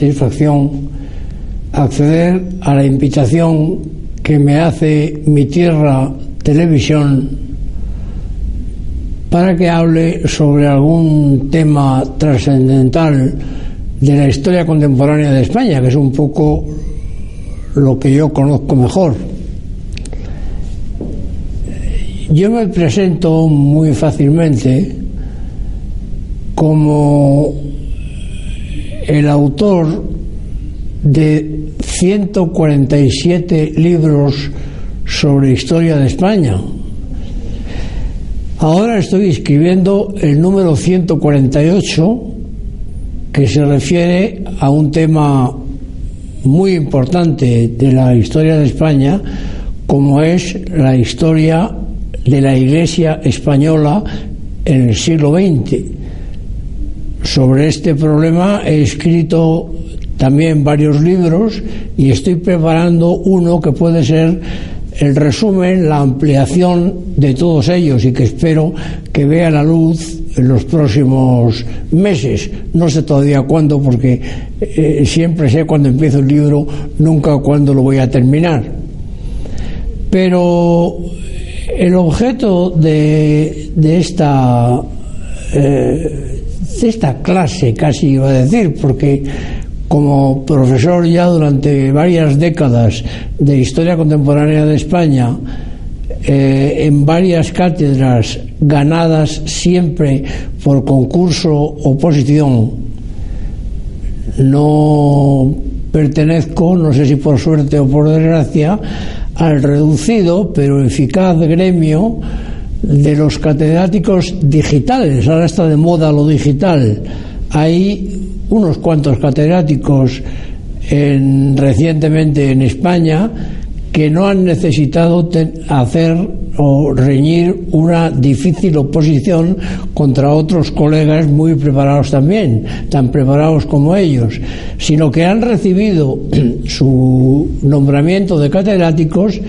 Satisfacción acceder a la invitación que me hace mi tierra televisión para que hable sobre algún tema trascendental de la historia contemporánea de España, que es un poco lo que yo conozco mejor. Yo me presento muy fácilmente como el autor de 147 libros sobre historia de España. Ahora estoy escribiendo el número 148 que se refiere a un tema muy importante de la historia de España como es la historia de la Iglesia española en el siglo XX. Sobre este problema he escrito también varios libros y estoy preparando uno que puede ser el resumen, la ampliación de todos ellos y que espero que vea la luz en los próximos meses. No sé todavía cuándo porque eh, siempre sé cuando empiezo el libro, nunca cuándo lo voy a terminar. Pero el objeto de, esta eh, de esta clase casi iba a decir porque como profesor ya durante varias décadas de historia contemporánea de España eh, en varias cátedras ganadas siempre por concurso o oposición no pertenezco no sé si por suerte o por desgracia al reducido pero eficaz gremio de los catedráticos digitales. Ahora está de moda lo digital. Hay unos cuantos catedráticos en, recientemente en España que no han necesitado hacer o reñir una difícil oposición contra otros colegas muy preparados también, tan preparados como ellos, sino que han recibido su nombramiento de catedráticos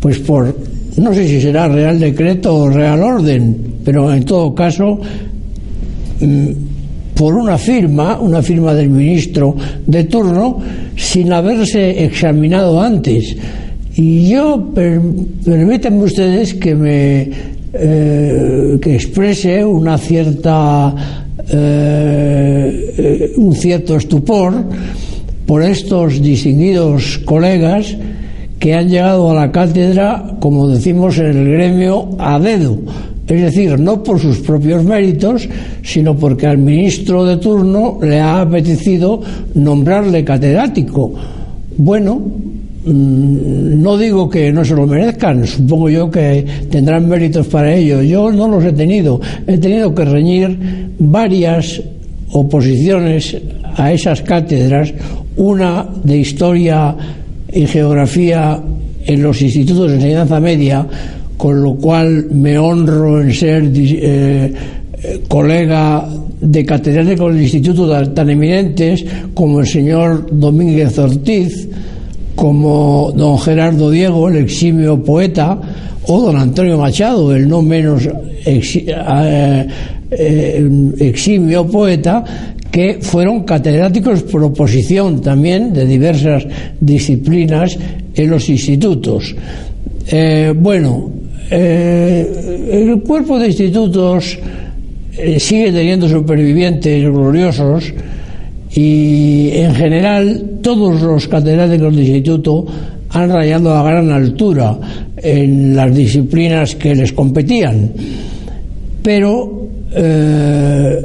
pues por no sé si será real decreto o real orden, pero en todo caso mm, por una firma, una firma del ministro de turno, sin haberse examinado antes. Y yo, permítanme ustedes que me eh, que exprese una cierta eh, un cierto estupor por estos distinguidos colegas que han llegado a la cátedra, como decimos en el gremio, a dedo. Es decir, no por sus propios méritos, sino porque al ministro de turno le ha apetecido nombrarle catedrático. Bueno, Mm, no digo que no se lo merezcan, supongo yo que tendrán méritos para ello. Yo no los he tenido. He tenido que reñir varias oposiciones a esas cátedras, una de historia y geografía en los institutos de enseñanza media, con lo cual me honro en ser eh, colega de catedráticos del instituto tan eminentes como el señor Domínguez Ortiz, como don Gerardo Diego, el eximio poeta, o don Antonio Machado, el no menos eh, eh, eximio poeta, que fueron catedráticos por oposición también de diversas disciplinas en los institutos. Eh, bueno, el cuerpo de institutos eh, sigue teniendo supervivientes gloriosos y en general todos los catedráticos del instituto han rayado a gran altura en las disciplinas que les competían. Pero eh,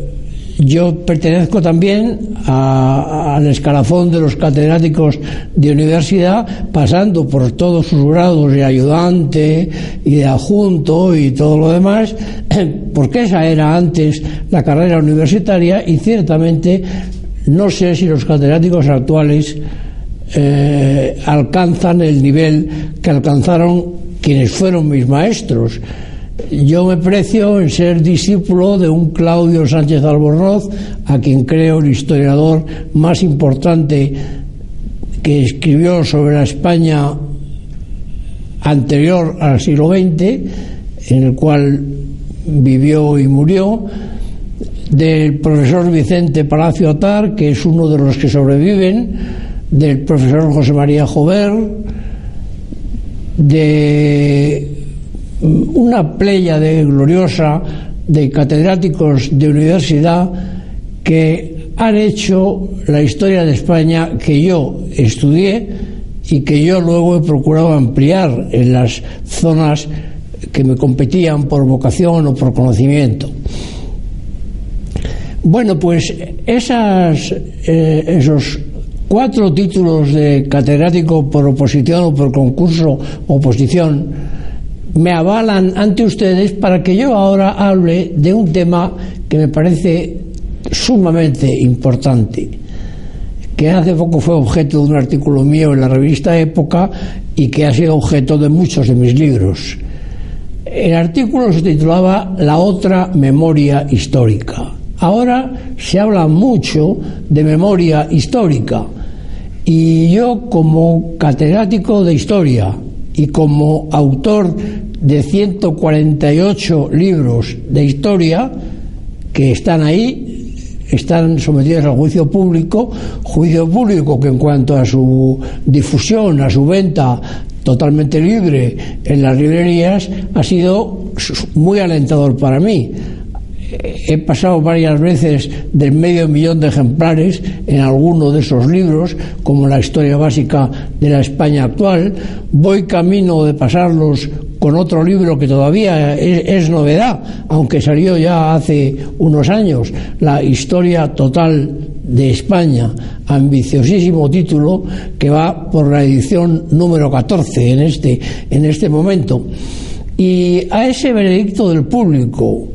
yo pertenezco también al escalafón de los catedráticos de universidad, pasando por todos sus grados de ayudante y de adjunto y todo lo demás, porque esa era antes la carrera universitaria y ciertamente no sé si los catedráticos actuales eh, alcanzan el nivel que alcanzaron quienes fueron mis maestros. Yo me precio en ser discípulo de un Claudio Sánchez Albornoz, a quien creo el historiador más importante que escribió sobre la España anterior al siglo XX, en el cual vivió y murió, del profesor Vicente Palacio Atar, que es uno de los que sobreviven, del profesor José María Jover, de una playa de gloriosa de catedráticos de universidad que han hecho la historia de España que yo estudié y que yo luego he procurado ampliar en las zonas que me competían por vocación o por conocimiento. Bueno, pues esas, eh, esos cuatro títulos de catedrático por oposición o por concurso oposición me avalan ante ustedes para que yo ahora hable de un tema que me parece sumamente importante, que hace poco fue objeto de un artículo mío en la revista Época y que ha sido objeto de muchos de mis libros. El artículo se titulaba La otra memoria histórica. Ahora se habla mucho de memoria histórica y yo como catedrático de historia y como autor de 148 libros de historia que están ahí, están sometidos al juicio público, juicio público que en cuanto a su difusión, a su venta totalmente libre en las librerías, ha sido muy alentador para mí he pasado varias veces del medio millón de ejemplares en alguno de esos libros, como la historia básica de la España actual. Voy camino de pasarlos con otro libro que todavía es, novedad, aunque salió ya hace unos años, la historia total de España, ambiciosísimo título que va por la edición número 14 en este, en este momento. Y a ese veredicto del público,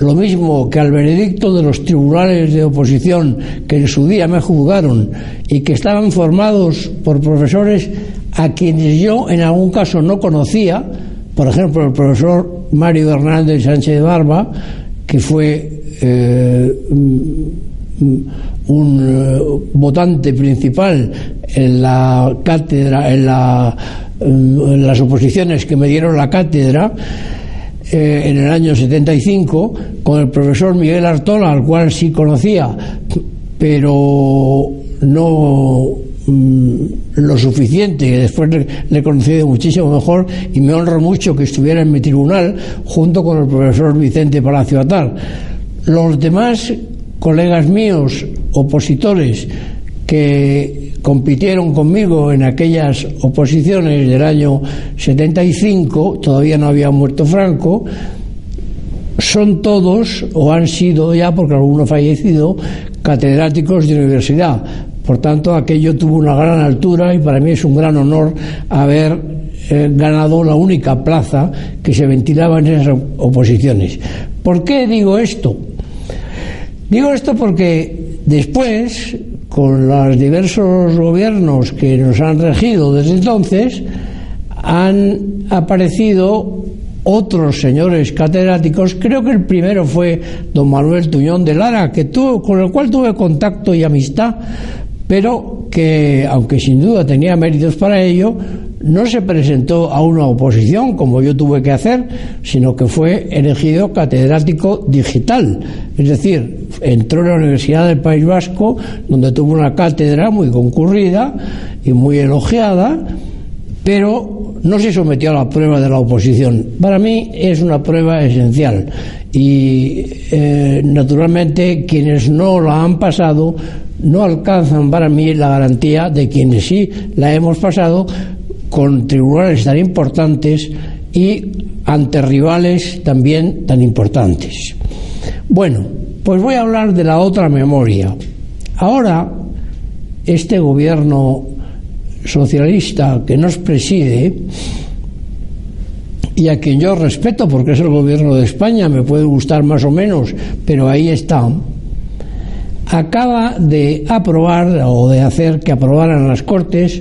lo mismo que al veredicto de los tribunales de oposición que en su día me juzgaron y que estaban formados por profesores a quienes yo en algún caso no conocía, por ejemplo el profesor Mario Hernández Sánchez de Barba, que fue eh, un eh, votante principal en la cátedra, en, en las oposiciones que me dieron la cátedra, eh, en el año 75 con el profesor Miguel Artola, al cual sí conocía, pero no mm, lo suficiente, después le, le, he conocido muchísimo mejor y me honro mucho que estuviera en mi tribunal junto con el profesor Vicente Palacio Atar. Los demás colegas míos, opositores, que compitieron conmigo en aquellas oposiciones del año 75, todavía no había muerto Franco, son todos, o han sido ya, porque alguno fallecido, catedráticos de universidad. Por tanto, aquello tuvo una gran altura y para mí es un gran honor haber eh, ganado la única plaza que se ventilaba en esas oposiciones. ¿Por qué digo esto? Digo esto porque después con los diversos gobiernos que nos han regido desde entonces, han aparecido otros señores catedráticos, creo que el primero fue don Manuel Tuñón de Lara, que tuvo, con el cual tuve contacto y amistad, pero que, aunque sin duda tenía méritos para ello, no se presentó a una oposición como yo tuve que hacer, sino que fue elegido catedrático digital. Es decir, entró en la Universidad del País Vasco, donde tuvo una cátedra muy concurrida y muy elogiada, pero no se sometió a la prueba de la oposición. Para mí es una prueba esencial y eh, naturalmente quienes no la han pasado no alcanzan para mí la garantía de quienes sí la hemos pasado con tribunales tan importantes y ante rivales también tan importantes. Bueno, pues voy a hablar de la otra memoria. Ahora, este gobierno socialista que nos preside y a quien yo respeto porque es el gobierno de España, me puede gustar más o menos, pero ahí está, acaba de aprobar o de hacer que aprobaran las Cortes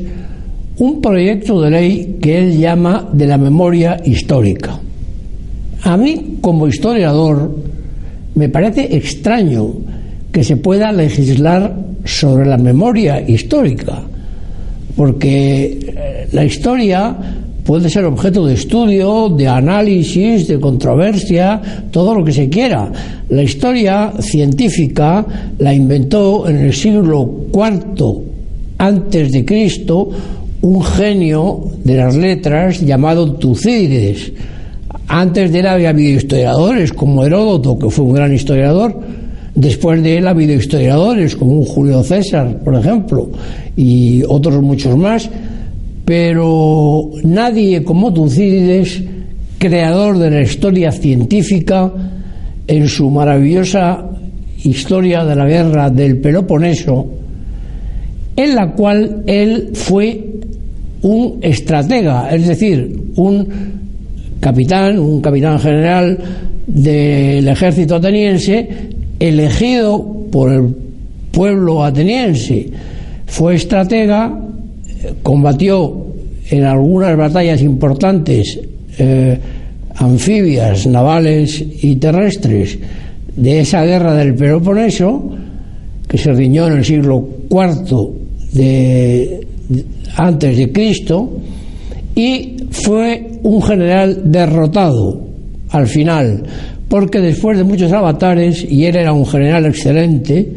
un proyecto de ley que él llama de la memoria histórica. A mí, como historiador, me parece extraño que se pueda legislar sobre la memoria histórica, porque eh, la historia puede ser objeto de estudio, de análisis, de controversia, todo lo que se quiera. La historia científica la inventó en el siglo IV antes de Cristo un genio de las letras llamado Tucídides. Antes de él había habido historiadores como Heródoto, que fue un gran historiador. Después de él ha habido historiadores como Julio César, por ejemplo, y otros muchos más. Pero nadie como Tucídides, creador de la historia científica, en su maravillosa historia de la guerra del Peloponeso, en la cual él fue un estratega, es decir, un capitán, un capitán general del ejército ateniense, elegido por el pueblo ateniense. Fue estratega, combatió en algunas batallas importantes eh, anfibias, navales y terrestres de esa guerra del Peloponeso, que se riñó en el siglo IV de, antes de Cristo y fue un general derrotado al final, porque después de muchos avatares, y él era un general excelente,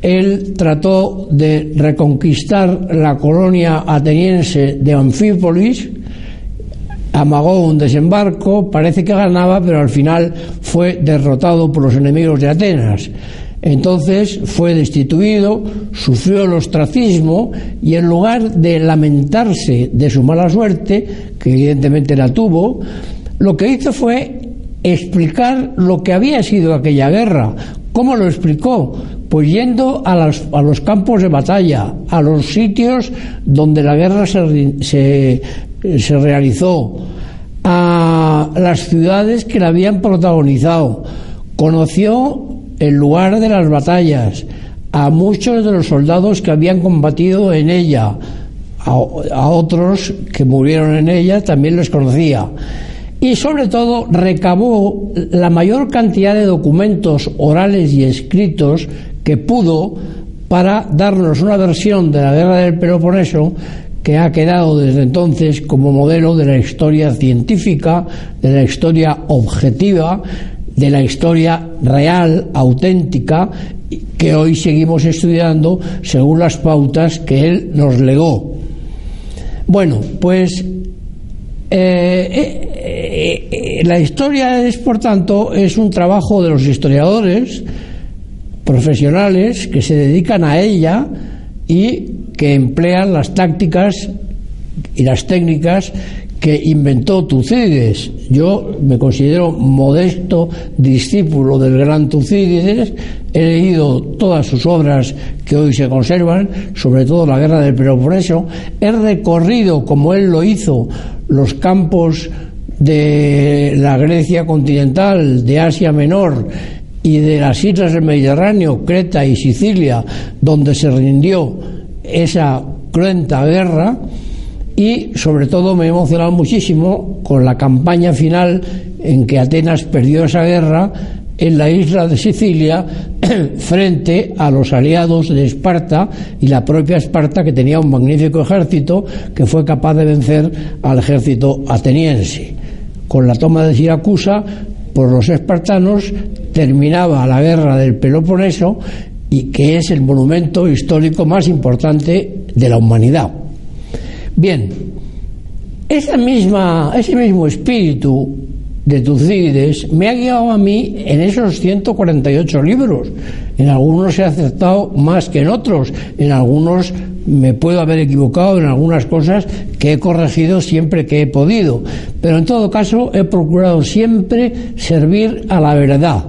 él trató de reconquistar la colonia ateniense de Anfípolis, amagó un desembarco, parece que ganaba, pero al final fue derrotado por los enemigos de Atenas. Entonces fue destituido, sufrió el ostracismo y en lugar de lamentarse de su mala suerte, que evidentemente la tuvo, lo que hizo fue explicar lo que había sido aquella guerra. ¿Cómo lo explicó? Pues yendo a, los campos de batalla, a los sitios donde la guerra se realizó, a las ciudades que la habían protagonizado. Conoció el lugar de las batallas, a muchos de los soldados que habían combatido en ella, a, otros que murieron en ella también los conocía. Y sobre todo recabó la mayor cantidad de documentos orales y escritos que pudo para darnos una versión de la guerra del Peloponeso que ha quedado desde entonces como modelo de la historia científica, de la historia objetiva de la historia real, auténtica, que hoy seguimos estudiando según las pautas que él nos legó. Bueno, pues eh, eh, eh, la historia es, por tanto, es un trabajo de los historiadores profesionales que se dedican a ella y que emplean las tácticas y las técnicas que inventó Tucídides. Yo me considero modesto discípulo del gran Tucídides, he leído todas sus obras que hoy se conservan, sobre todo la Guerra del Peloponeso, he recorrido, como él lo hizo, los campos de la Grecia continental, de Asia Menor y de las islas del Mediterráneo, Creta y Sicilia, donde se rindió esa cruenta guerra, y sobre todo me he emocionado muchísimo con la campaña final en que Atenas perdió esa guerra en la isla de Sicilia frente a los aliados de Esparta y la propia Esparta que tenía un magnífico ejército que fue capaz de vencer al ejército ateniense. Con la toma de Siracusa por los espartanos terminaba la guerra del Peloponeso y que es el monumento histórico más importante de la humanidad. Bien, ese mismo espíritu de Tucídides me ha guiado a mí en esos 148 libros. En algunos he aceptado más que en otros, en algunos me puedo haber equivocado en algunas cosas que he corregido siempre que he podido, pero en todo caso he procurado siempre servir a la verdad.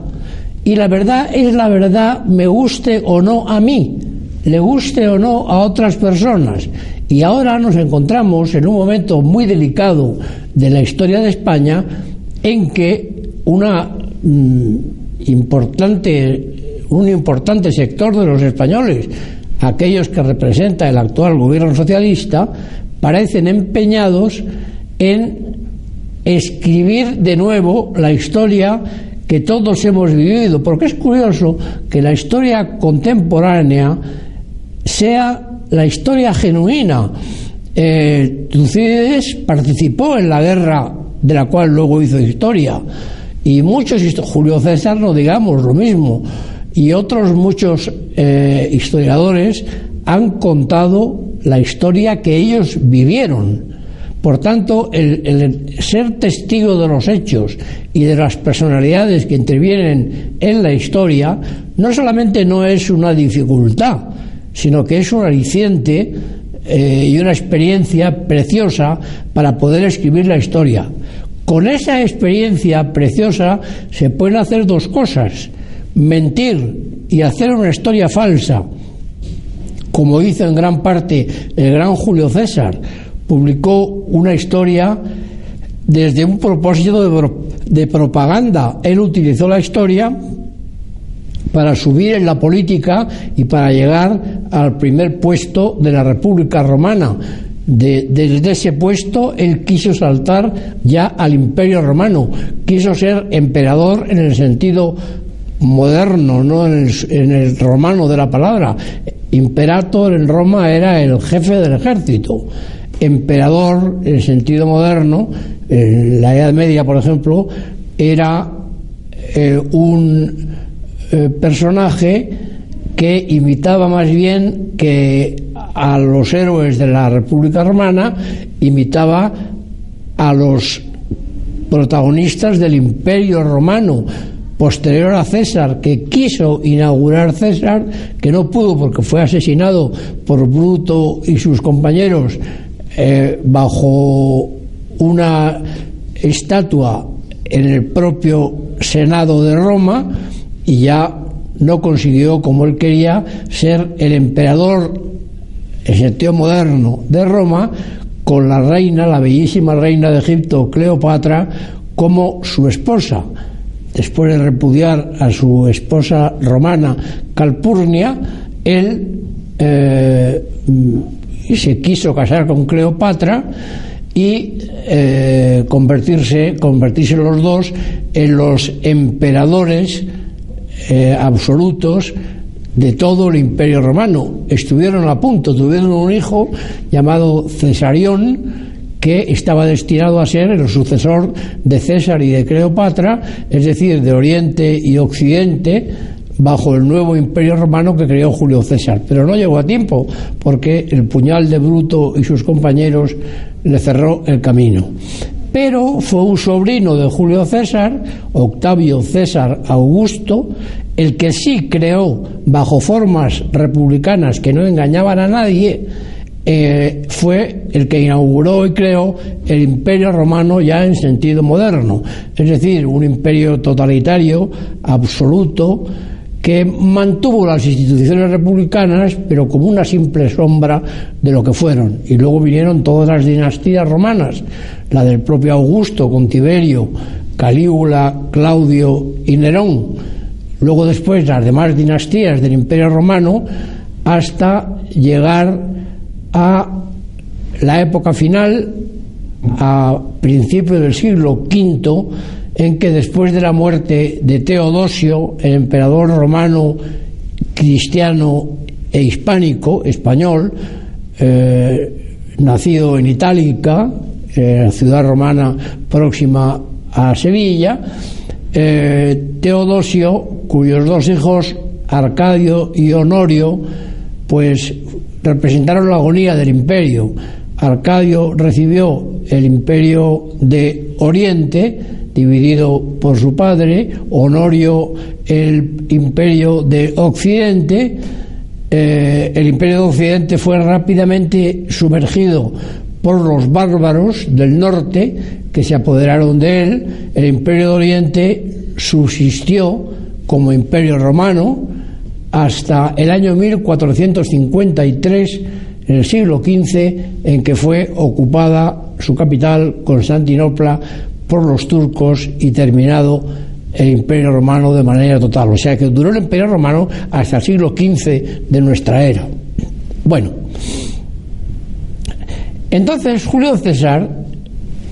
Y la verdad es la verdad, me guste o no a mí, le guste o no a otras personas. Y ahora nos encontramos en un momento muy delicado de la historia de España en que una mm, importante, un importante sector de los españoles, aquellos que representa el actual gobierno socialista, parecen empeñados en escribir de nuevo la historia que todos hemos vivido, porque es curioso que la historia contemporánea sea la historia genuina. Eh, Tucídides participó en la guerra de la cual luego hizo historia. Y muchos, Julio César no digamos lo mismo, y otros muchos eh, historiadores han contado la historia que ellos vivieron. Por tanto, el, ser testigo de los hechos y de las personalidades que intervienen en la historia no solamente no es una dificultad, sino que es un aliciente eh, y una experiencia preciosa para poder escribir la historia. Con esa experiencia preciosa se pueden hacer dos cosas, mentir y hacer una historia falsa, como hizo en gran parte el gran Julio César, publicó una historia desde un propósito de, de propaganda. Él utilizó la historia para subir en la política y para llegar al primer puesto de la República Romana desde ese puesto él quiso saltar ya al imperio romano, quiso ser emperador en el sentido moderno, no en el, romano de la palabra. Imperator en Roma era el jefe del ejército. Emperador en el sentido moderno, en la Edad Media, por ejemplo, era eh, un eh, personaje que imitaba más bien que a los héroes de la República Romana, imitaba a los protagonistas del Imperio Romano posterior a César, que quiso inaugurar César, que no pudo porque fue asesinado por Bruto y sus compañeros eh, bajo una estatua en el propio Senado de Roma y ya no consiguió, como él quería, ser el emperador, en sentido moderno, de Roma, con la reina, la bellísima reina de Egipto, Cleopatra, como su esposa. Después de repudiar a su esposa romana, Calpurnia, él eh, se quiso casar con Cleopatra y eh, convertirse, convertirse los dos en los emperadores eh, absolutos de todo el imperio romano. Estuvieron a punto, tuvieron un hijo llamado Cesarión, que estaba destinado a ser el sucesor de César y de Cleopatra, es decir, de Oriente y Occidente, bajo el nuevo imperio romano que creó Julio César. Pero no llegó a tiempo, porque el puñal de Bruto y sus compañeros le cerró el camino pero fue un sobrino de Julio César, Octavio César Augusto, el que sí creó, bajo formas republicanas que no engañaban a nadie, eh, fue el que inauguró y creó el imperio romano ya en sentido moderno, es decir, un imperio totalitario, absoluto, que mantuvo las instituciones republicanas, pero como una simple sombra de lo que fueron. Y luego vinieron todas las dinastías romanas, la del propio Augusto con Tiberio, Calígula, Claudio y Nerón. Luego después las demás dinastías del Imperio Romano hasta llegar a la época final, a principios del siglo V, en que después de la muerte de Teodosio, el emperador romano cristiano e hispánico, español, eh, nacido en Itálica, ciudad romana próxima a Sevilla, eh, Teodosio, cuyos dos hijos, Arcadio y Honorio, pues representaron la agonía del imperio. Arcadio recibió el imperio de Oriente, dividido por su padre, Honorio el imperio de Occidente, eh, el imperio de Occidente fue rápidamente sumergido por los bárbaros del norte que se apoderaron de él, el imperio de Oriente subsistió como imperio romano hasta el año 1453, en el siglo XV, en que fue ocupada su capital, Constantinopla, por los turcos y terminado el imperio romano de manera total. O sea que duró el imperio romano hasta el siglo XV de nuestra era. Bueno, entonces Julio César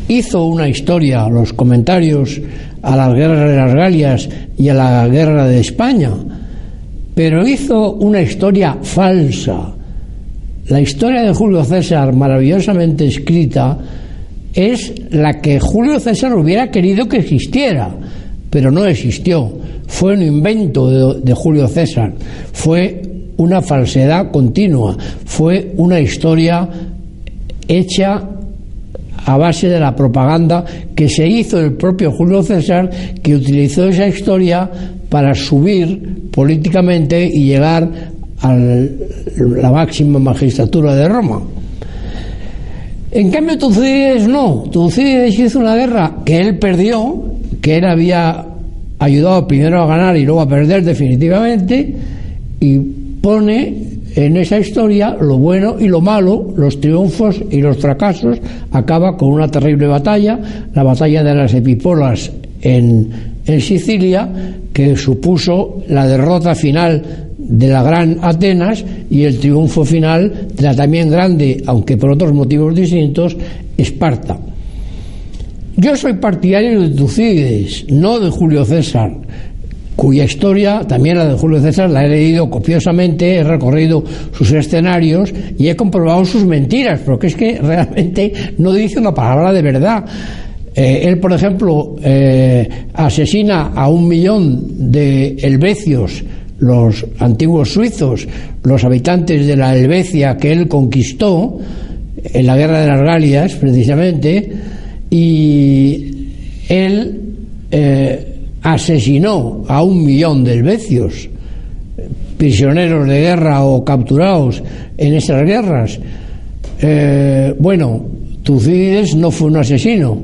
hizo una historia, los comentarios a las guerras de las Galias y a la guerra de España, pero hizo una historia falsa. La historia de Julio César, maravillosamente escrita, es la que Julio César hubiera querido que existiera, pero no existió. Fue un invento de, Julio César, fue una falsedad continua, fue una historia hecha a base de la propaganda que se hizo el propio Julio César, que utilizó esa historia para subir políticamente y llegar a la máxima magistratura de Roma. En cambio, Tucídides no. Tucídides hizo una guerra que él perdió, que él había ayudado primero a ganar y luego a perder definitivamente, y pone en esa historia lo bueno y lo malo, los triunfos y los fracasos, acaba con una terrible batalla, la batalla de las Epipolas en, en Sicilia, que supuso la derrota final de la gran Atenas y el triunfo final de la también grande, aunque por otros motivos distintos, Esparta. Yo soy partidario de Tucídides, no de Julio César, cuya historia, también la de Julio César, la he leído copiosamente, he recorrido sus escenarios y he comprobado sus mentiras, porque es que realmente no dice una palabra de verdad. Eh, él, por ejemplo, eh, asesina a un millón de helvecios los antiguos suizos, los habitantes de la Helvecia que él conquistó en la guerra de las Galias, precisamente, y él eh, asesinó a un millón de helvecios, prisioneros de guerra o capturados en esas guerras. Eh, bueno, Tucídides no fue un asesino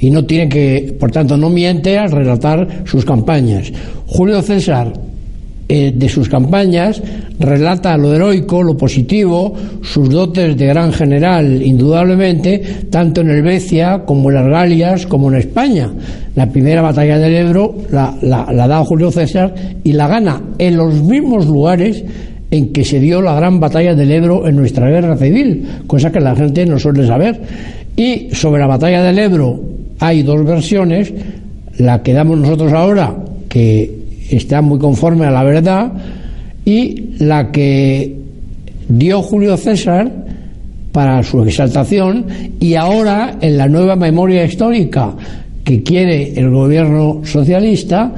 y no tiene que, por tanto, no miente al relatar sus campañas. Julio César eh, de sus campañas relata lo heroico, lo positivo, sus dotes de gran general, indudablemente, tanto en Helvecia como en las Galias, como en España. La primera batalla del Ebro la, la da Julio César y la gana en los mismos lugares en que se dio la gran batalla del Ebro en nuestra guerra civil, cosa que la gente no suele saber. Y sobre la batalla del Ebro hay dos versiones, la que damos nosotros ahora, que está muy conforme a la verdad y la que dio Julio César para su exaltación y ahora en la nueva memoria histórica que quiere el gobierno socialista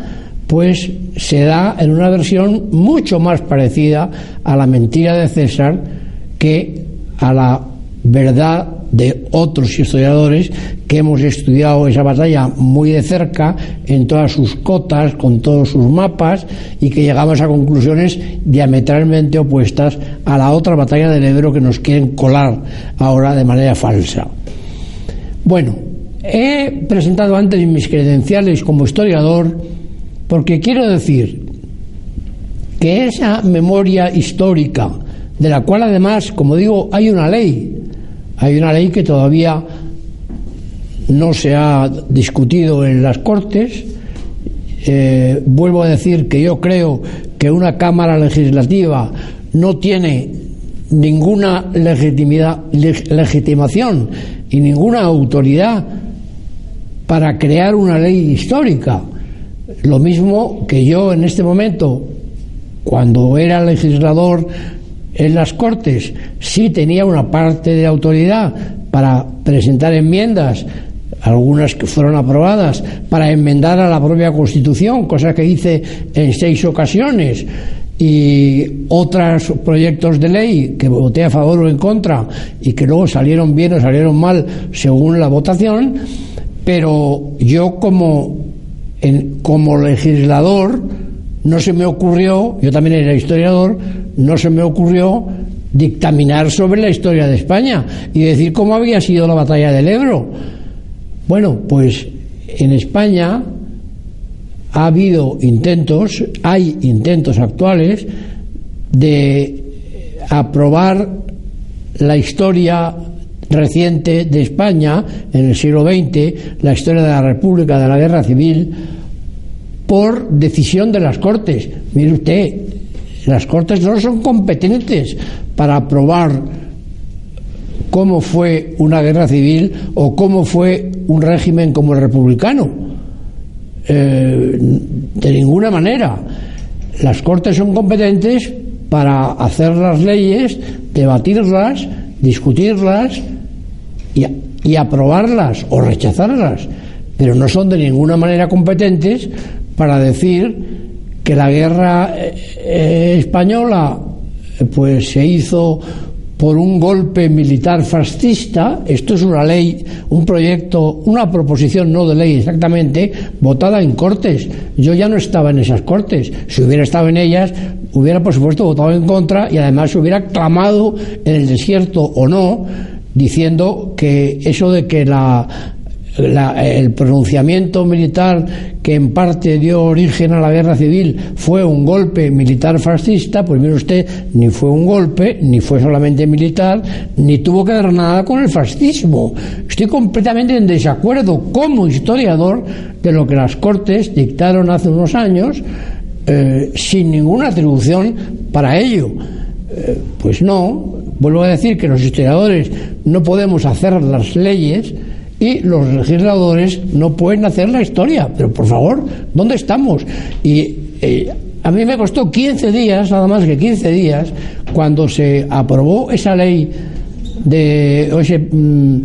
pues se da en una versión mucho más parecida a la mentira de César que a la verdad de otros historiadores que hemos estudiado esa batalla muy de cerca, en todas sus cotas, con todos sus mapas, y que llegamos a conclusiones diametralmente opuestas a la otra batalla del Ebro que nos quieren colar ahora de manera falsa. Bueno, he presentado antes mis credenciales como historiador porque quiero decir que esa memoria histórica, de la cual además, como digo, hay una ley, hay una ley que todavía no se ha discutido en las Cortes. Eh, vuelvo a decir que yo creo que una Cámara Legislativa no tiene ninguna legitimidad, legitimación y ninguna autoridad para crear una ley histórica. Lo mismo que yo en este momento, cuando era legislador en las Cortes. Sí tenía una parte de autoridad para presentar enmiendas, algunas que fueron aprobadas, para enmendar a la propia Constitución, cosa que hice en seis ocasiones, y otros proyectos de ley que voté a favor o en contra y que luego salieron bien o salieron mal según la votación, pero yo como, como legislador no se me ocurrió, yo también era historiador, no se me ocurrió dictaminar sobre la historia de España y decir cómo había sido la batalla del Ebro. Bueno, pues en España ha habido intentos, hay intentos actuales de aprobar la historia reciente de España en el siglo XX, la historia de la República, de la Guerra Civil, por decisión de las Cortes. Mire usted, las Cortes no son competentes para aprobar cómo fue una guerra civil o cómo fue un régimen como el republicano. Eh, de ninguna manera. Las Cortes son competentes para hacer las leyes, debatirlas, discutirlas y, y aprobarlas o rechazarlas, pero no son de ninguna manera competentes para decir que la guerra eh, eh, española pues se hizo por un golpe militar fascista, esto es una ley, un proyecto, una proposición no de ley exactamente, votada en Cortes. Yo ya no estaba en esas Cortes. Si hubiera estado en ellas, hubiera por supuesto votado en contra y además hubiera clamado en el desierto o no, diciendo que eso de que la el pronunciamiento militar que en parte dio origen a la guerra civil fue un golpe militar fascista, pues mire usted, ni fue un golpe, ni fue solamente militar, ni tuvo que ver nada con el fascismo. Estoy completamente en desacuerdo como historiador de lo que las Cortes dictaron hace unos años eh, sin ninguna atribución para ello. Eh, pues no, vuelvo a decir que los historiadores no podemos hacer las leyes, y los legisladores no pueden hacer la historia. Pero por favor, ¿dónde estamos? Y eh, a mí me costó 15 días, nada más que 15 días, cuando se aprobó esa ley de mm,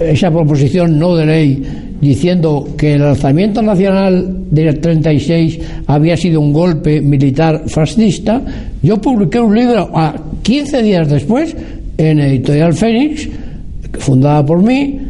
esa proposición no de ley diciendo que el alzamiento nacional del 36 había sido un golpe militar fascista, yo publiqué un libro a 15 días después en Editorial Fénix, fundada por mí,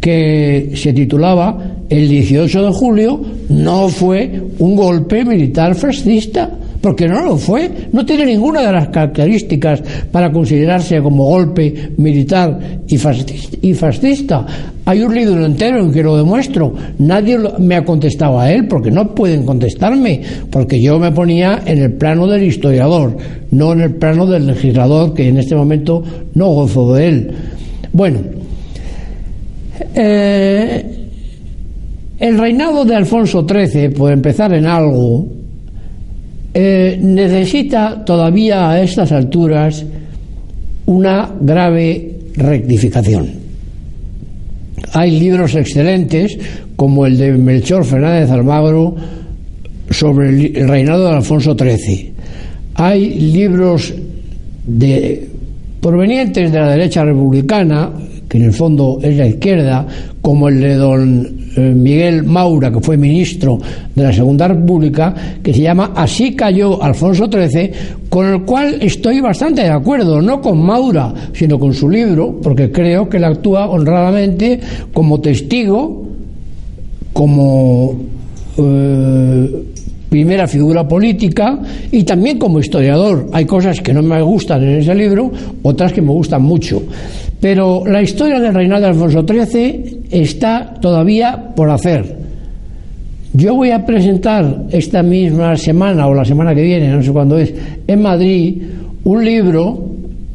que se titulaba El 18 de julio no fue un golpe militar fascista, porque no lo fue, no tiene ninguna de las características para considerarse como golpe militar y fascista. Hay un libro entero en que lo demuestro. Nadie me ha contestado a él porque no pueden contestarme, porque yo me ponía en el plano del historiador, no en el plano del legislador, que en este momento no gozo de él. Bueno, eh, el reinado de Alfonso XIII, por empezar en algo, eh, necesita todavía a estas alturas una grave rectificación. Hay libros excelentes, como el de Melchor Fernández Almagro, sobre el reinado de Alfonso XIII. Hay libros de, provenientes de la derecha republicana, que en el fondo es la izquierda, como el de don eh, Miguel Maura, que fue ministro de la Segunda República, que se llama Así cayó Alfonso XIII, con el cual estoy bastante de acuerdo, no con Maura, sino con su libro, porque creo que él actúa honradamente como testigo, como eh, primera figura política y también como historiador. Hay cosas que no me gustan en ese libro, otras que me gustan mucho. Pero la historia del reinado de Alfonso XIII está todavía por hacer. Yo voy a presentar esta misma semana o la semana que viene, no sé cuándo es, en Madrid, un libro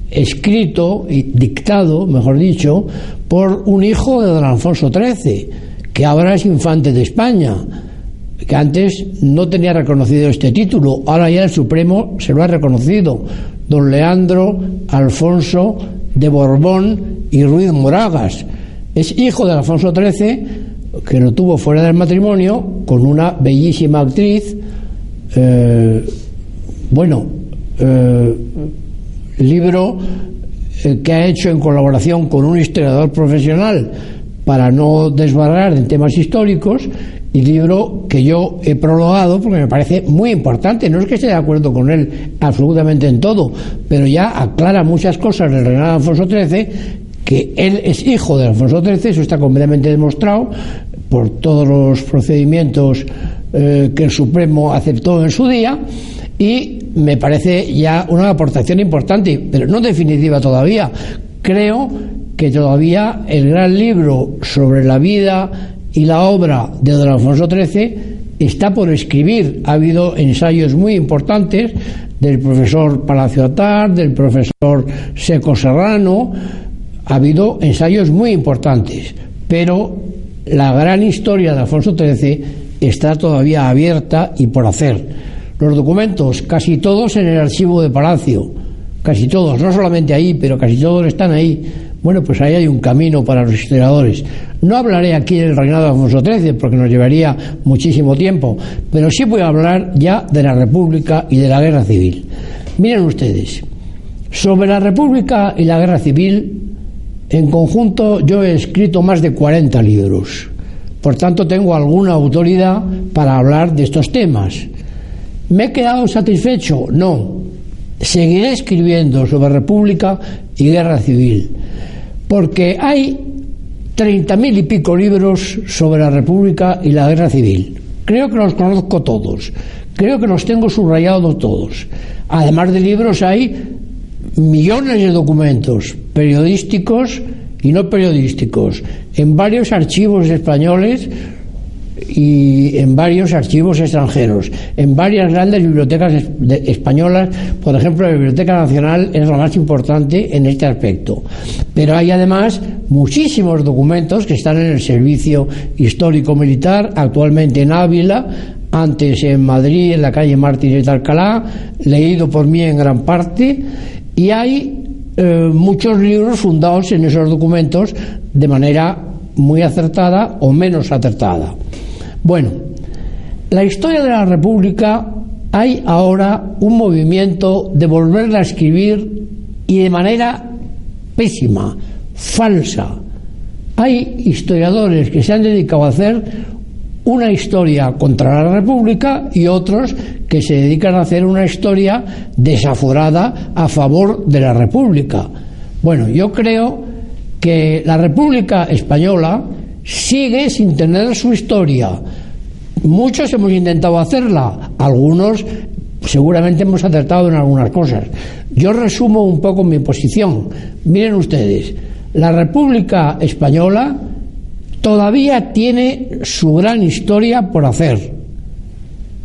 escrito y dictado, mejor dicho, por un hijo de don Alfonso XIII, que ahora es infante de España, que antes no tenía reconocido este título, ahora ya el Supremo se lo ha reconocido, don Leandro Alfonso de Borbón y Ruiz Moragas. Es hijo de Alfonso XIII, que lo tuvo fuera del matrimonio, con una bellísima actriz. Eh, bueno, eh, libro eh, que ha hecho en colaboración con un historiador profesional para no desbarrar en temas históricos y libro que yo he prologado porque me parece muy importante. No es que esté de acuerdo con él absolutamente en todo, pero ya aclara muchas cosas del reinado de Alfonso XIII, que él es hijo de Alfonso XIII, eso está completamente demostrado por todos los procedimientos eh, que el Supremo aceptó en su día y me parece ya una aportación importante, pero no definitiva todavía. Creo que todavía el gran libro sobre la vida y la obra de don Alfonso XIII está por escribir. Ha habido ensayos muy importantes del profesor Palacio Atar, del profesor Seco Serrano, ha habido ensayos muy importantes, pero la gran historia de Alfonso XIII está todavía abierta y por hacer. Los documentos, casi todos en el archivo de Palacio, casi todos, no solamente ahí, pero casi todos están ahí. Bueno, pues ahí hay un camino para los historiadores. No hablaré aquí del reinado de Alfonso XIII porque nos llevaría muchísimo tiempo, pero sí voy a hablar ya de la República y de la Guerra Civil. Miren ustedes, sobre la República y la Guerra Civil, en conjunto yo he escrito más de 40 libros. Por tanto, tengo alguna autoridad para hablar de estos temas. ¿Me he quedado satisfecho? No. Seguiré escribiendo sobre República y Guerra Civil porque hay treinta mil y pico libros sobre la República y la Guerra Civil. Creo que los conozco todos, creo que los tengo subrayados todos. Además de libros hay millones de documentos periodísticos y no periodísticos en varios archivos españoles y en varios archivos extranjeros, en varias grandes bibliotecas españolas, por ejemplo, la Biblioteca Nacional es la más importante en este aspecto. Pero hay además muchísimos documentos que están en el servicio histórico militar, actualmente en Ávila, antes en Madrid, en la calle Martínez de Alcalá, leído por mí en gran parte, y hay eh, muchos libros fundados en esos documentos de manera muy acertada o menos acertada. Bueno, la historia de la República hay ahora un movimiento de volverla a escribir y de manera pésima, falsa. Hay historiadores que se han dedicado a hacer una historia contra la República y otros que se dedican a hacer una historia desaforada a favor de la República. Bueno, yo creo que la República Española sigue sin tener su historia. Muchos hemos intentado hacerla, algunos seguramente hemos acertado en algunas cosas. Yo resumo un poco mi posición. Miren ustedes, la República Española todavía tiene su gran historia por hacer.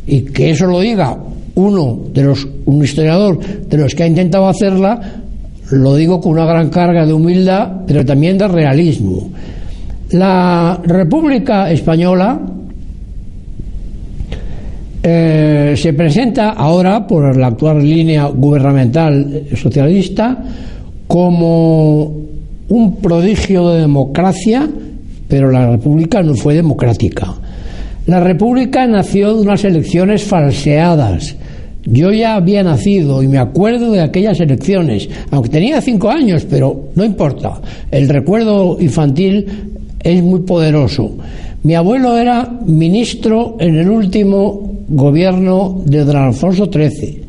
Y que eso lo diga uno de los un historiador de los que ha intentado hacerla, lo digo con una gran carga de humildad, pero también de realismo. La República Española eh, se presenta ahora por la actual línea gubernamental socialista como un prodigio de democracia, pero la República no fue democrática. La República nació de unas elecciones falseadas. Yo ya había nacido y me acuerdo de aquellas elecciones, aunque tenía cinco años, pero no importa. El recuerdo infantil es muy poderoso. Mi abuelo era ministro en el último gobierno de don Alfonso XIII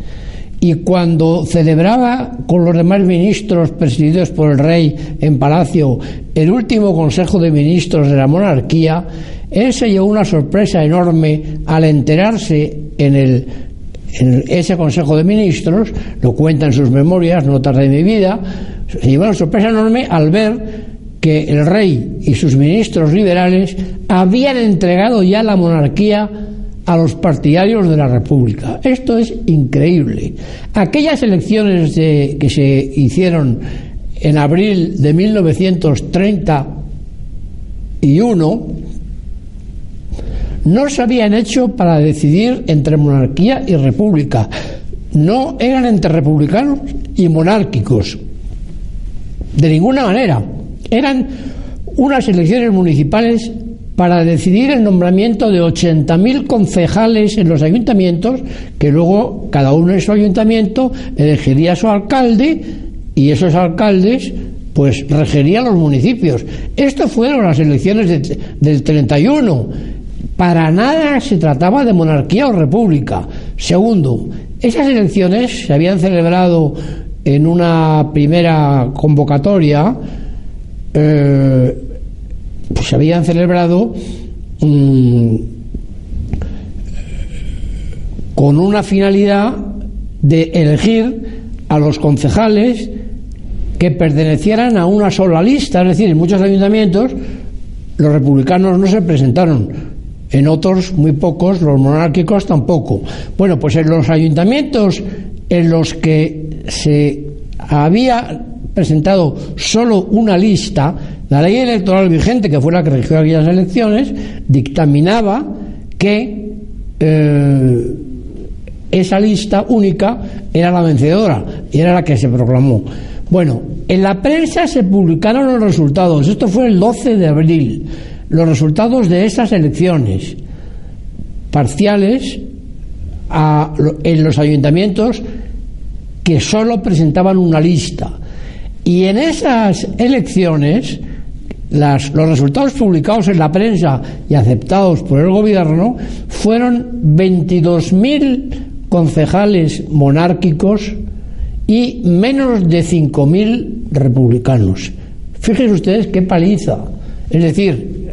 y cuando celebraba con los demás ministros presididos por el rey en Palacio el último Consejo de Ministros de la monarquía, él se llevó una sorpresa enorme al enterarse en, ese Consejo de Ministros, lo cuenta en sus memorias, notas de mi vida, se llevó una sorpresa enorme al ver que el rey y sus ministros liberales habían entregado ya la monarquía a los partidarios de la República. Esto es increíble. Aquellas elecciones que se hicieron en abril de 1931 no se habían hecho para decidir entre monarquía y república. No eran entre republicanos y monárquicos. De ninguna manera eran unas elecciones municipales para decidir el nombramiento de 80.000 concejales en los ayuntamientos, que luego cada uno en su ayuntamiento elegiría a su alcalde y esos alcaldes pues regerían los municipios. Estas fueron las elecciones del 31. Para nada se trataba de monarquía o república. Segundo, esas elecciones se habían celebrado en una primera convocatoria eh, pues se habían celebrado mm, con una finalidad de elegir a los concejales que pertenecieran a una sola lista, es decir, en muchos ayuntamientos los republicanos no se presentaron, en otros muy pocos, los monárquicos tampoco. Bueno, pues en los ayuntamientos en los que se había presentado solo una lista, la ley electoral vigente, que fue la que regió aquellas elecciones, dictaminaba que eh, esa lista única era la vencedora y era la que se proclamó. Bueno, en la prensa se publicaron los resultados, esto fue el 12 de abril, los resultados de esas elecciones parciales en los ayuntamientos que solo presentaban una lista. Y en esas elecciones, los resultados publicados en la prensa y aceptados por el gobierno fueron 22.000 concejales monárquicos y menos de 5.000 republicanos. Fíjense ustedes qué paliza. Es decir,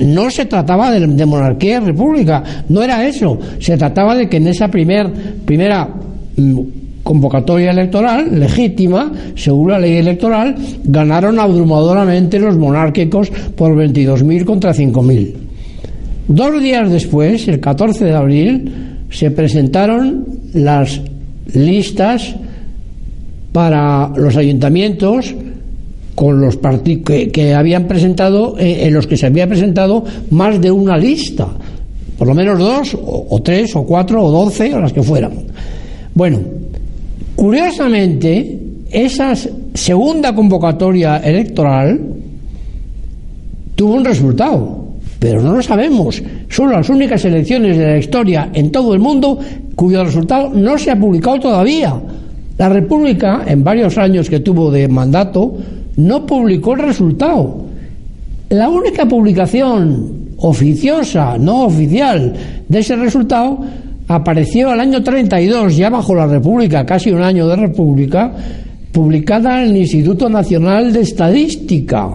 no se trataba de, de, monarquía y república, no era eso. Se trataba de que en esa primer, primera mm, convocatoria electoral legítima, según la ley electoral, ganaron abrumadoramente los monárquicos por 22.000 contra 5.000. Dos días después, el 14 de abril, se presentaron las listas para los ayuntamientos con los partidos que, habían presentado, eh, en los que se había presentado más de una lista, por lo menos dos, o tres, o cuatro, o doce, o las que fueran. Bueno, Curiosamente, esa segunda convocatoria electoral tuvo un resultado, pero no lo sabemos. Son las únicas elecciones de la historia en todo el mundo cuyo resultado no se ha publicado todavía. La República, en varios años que tuvo de mandato, no publicó el resultado. La única publicación oficiosa, no oficial, de ese resultado apareció al año 32, ya bajo la República, casi un año de República, publicada en el Instituto Nacional de Estadística,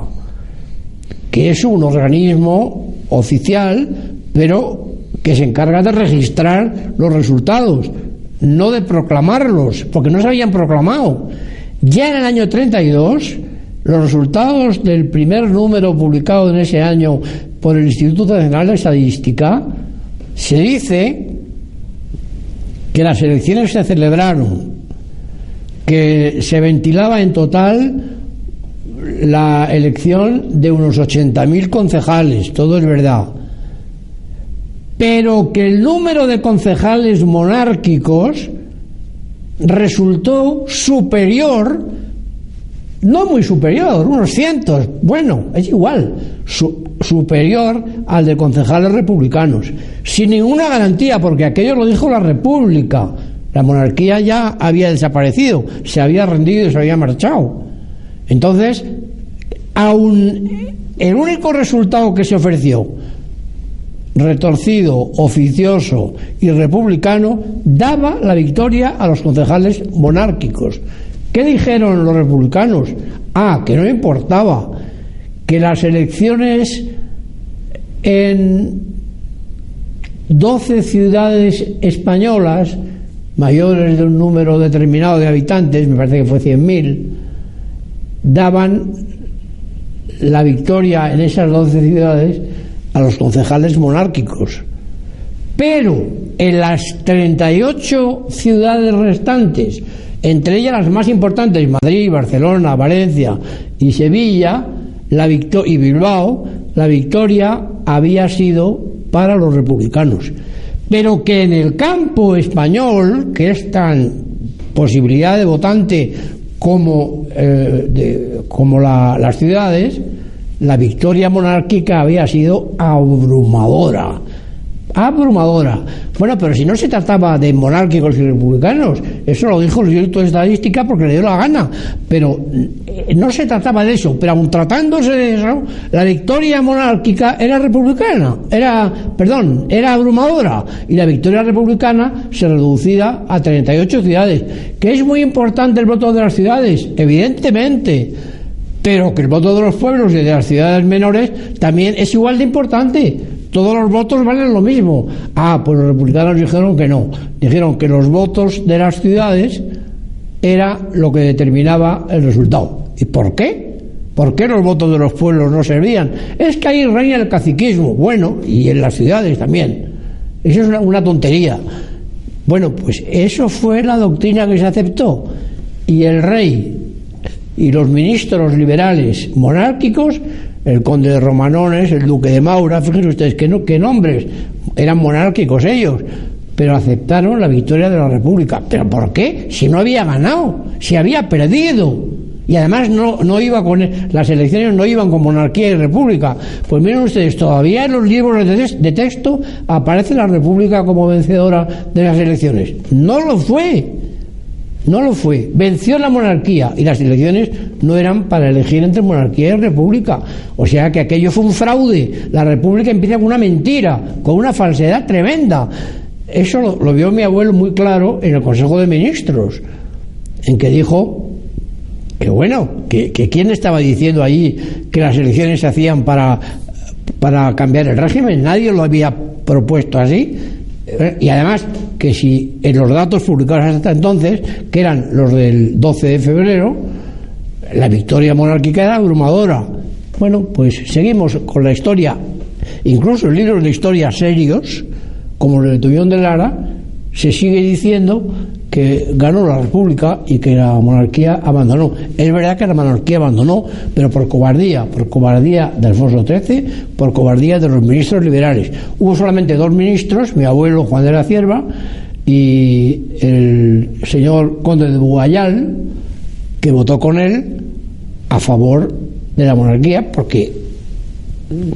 que es un organismo oficial, pero que se encarga de registrar los resultados, no de proclamarlos, porque no se habían proclamado. Ya en el año 32, los resultados del primer número publicado en ese año por el Instituto Nacional de Estadística, se dice que las elecciones se celebraron, que se ventilaba en total la elección de unos 80.000 concejales, todo es verdad, pero que el número de concejales monárquicos resultó superior, no muy superior, unos cientos, bueno, es igual, superior al de concejales republicanos, sin ninguna garantía, porque aquello lo dijo la República. La monarquía ya había desaparecido, se había rendido y se había marchado. Entonces, el único resultado que se ofreció, retorcido, oficioso y republicano, daba la victoria a los concejales monárquicos. ¿Qué dijeron los republicanos? Ah, que no importaba, que las elecciones en 12 ciudades españolas mayores de un número determinado de habitantes, me parece que fue 100.000, daban la victoria en esas 12 ciudades a los concejales monárquicos. Pero en las 38 ciudades restantes, entre ellas las más importantes, Madrid, Barcelona, Valencia y Sevilla, la y Bilbao, la victoria había sido para los republicanos. Pero que en el campo español, que es tan posibilidad de votante como, eh, como las ciudades, la victoria monárquica había sido abrumadora abrumadora. Bueno, pero si no se trataba de monárquicos y republicanos, eso lo dijo el Instituto de Estadística porque le dio la gana, pero eh, no se trataba de eso, pero aun tratándose de eso, la victoria monárquica era republicana, era, perdón, era abrumadora, y la victoria republicana se reducía a 38 ciudades, que es muy importante el voto de las ciudades, evidentemente, Pero que el voto de los pueblos y de las ciudades menores también es igual de importante. Todos los votos valen lo mismo. Ah, pues los republicanos dijeron que no. Dijeron que los votos de las ciudades era lo que determinaba el resultado. ¿Y por qué? ¿Por qué los votos de los pueblos no servían? Es que ahí reina el caciquismo. Bueno, y en las ciudades también. Eso es una, tontería. Bueno, pues eso fue la doctrina que se aceptó. Y el rey y los ministros liberales monárquicos, el conde de Romanones, el duque de Maura, fíjense ustedes qué, no, qué nombres, eran monárquicos ellos, pero aceptaron la victoria de la República. ¿Pero por qué? Si no había ganado, si había perdido. Y además no, no iba con las elecciones no iban con monarquía y república. Pues miren ustedes, todavía en los libros de, texto aparece la república como vencedora de las elecciones. No lo fue. No lo fue. Venció la monarquía y las elecciones no eran para elegir entre monarquía y república. O sea que aquello fue un fraude. La república empieza con una mentira, con una falsedad tremenda. Eso lo, vio mi abuelo muy claro en el Consejo de Ministros, en que dijo que bueno, que, quién estaba diciendo ahí que las elecciones se hacían para, para cambiar el régimen, nadie lo había propuesto así. Eh, y además, que si en los datos publicados hasta entonces, que eran los del 12 de febrero, la victoria monárquica era abrumadora. Bueno, pues seguimos con la historia. Incluso en libros de historia serios, como el de Tullón de Lara, se sigue diciendo que ganó la República y que la monarquía abandonó. Es verdad que la monarquía abandonó, pero por cobardía, por cobardía de Alfonso XIII, por cobardía de los ministros liberales. Hubo solamente dos ministros, mi abuelo Juan de la Cierva y el señor conde de Buayal, que votó con él a favor de la monarquía, porque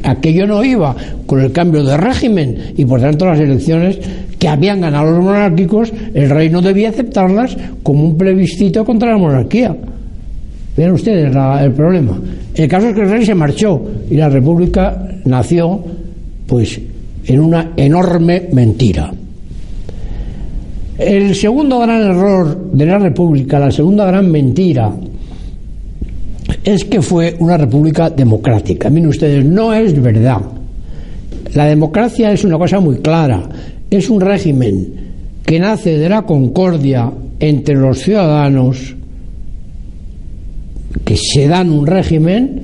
aquello no iba con el cambio de régimen y por tanto las elecciones que habían ganado los monárquicos, el rey no debía aceptarlas como un plebiscito contra la monarquía. Vean ustedes el problema. El caso es que el rey se marchó y la república nació pues en una enorme mentira. El segundo gran error de la república, la segunda gran mentira es que fue una república democrática. Miren ustedes, no es verdad. La democracia es una cosa muy clara. Es un régimen que nace de la concordia entre los ciudadanos que se dan un régimen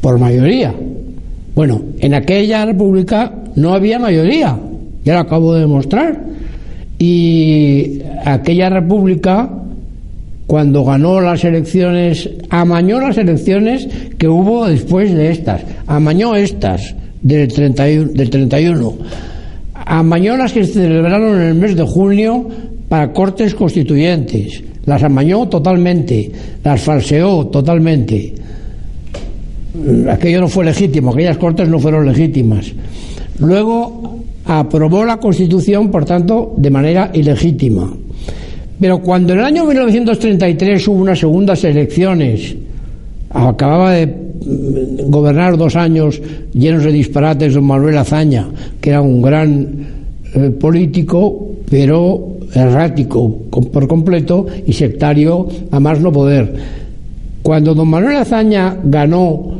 por mayoría. Bueno, en aquella república no había mayoría, ya lo acabo de demostrar. Y aquella república cuando ganó las elecciones, amañó las elecciones que hubo después de estas, amañó estas del 31, del 31 amañó las que se celebraron en el mes de junio para cortes constituyentes, las amañó totalmente, las falseó totalmente. Aquello no fue legítimo, aquellas cortes no fueron legítimas. Luego aprobó la Constitución, por tanto, de manera ilegítima. Pero cuando en el año 1933 hubo unas segundas elecciones, acababa de mm, gobernar dos años llenos de disparates don Manuel Azaña, que era un gran eh, político, pero errático por completo y sectario a más no poder. Cuando don Manuel Azaña ganó,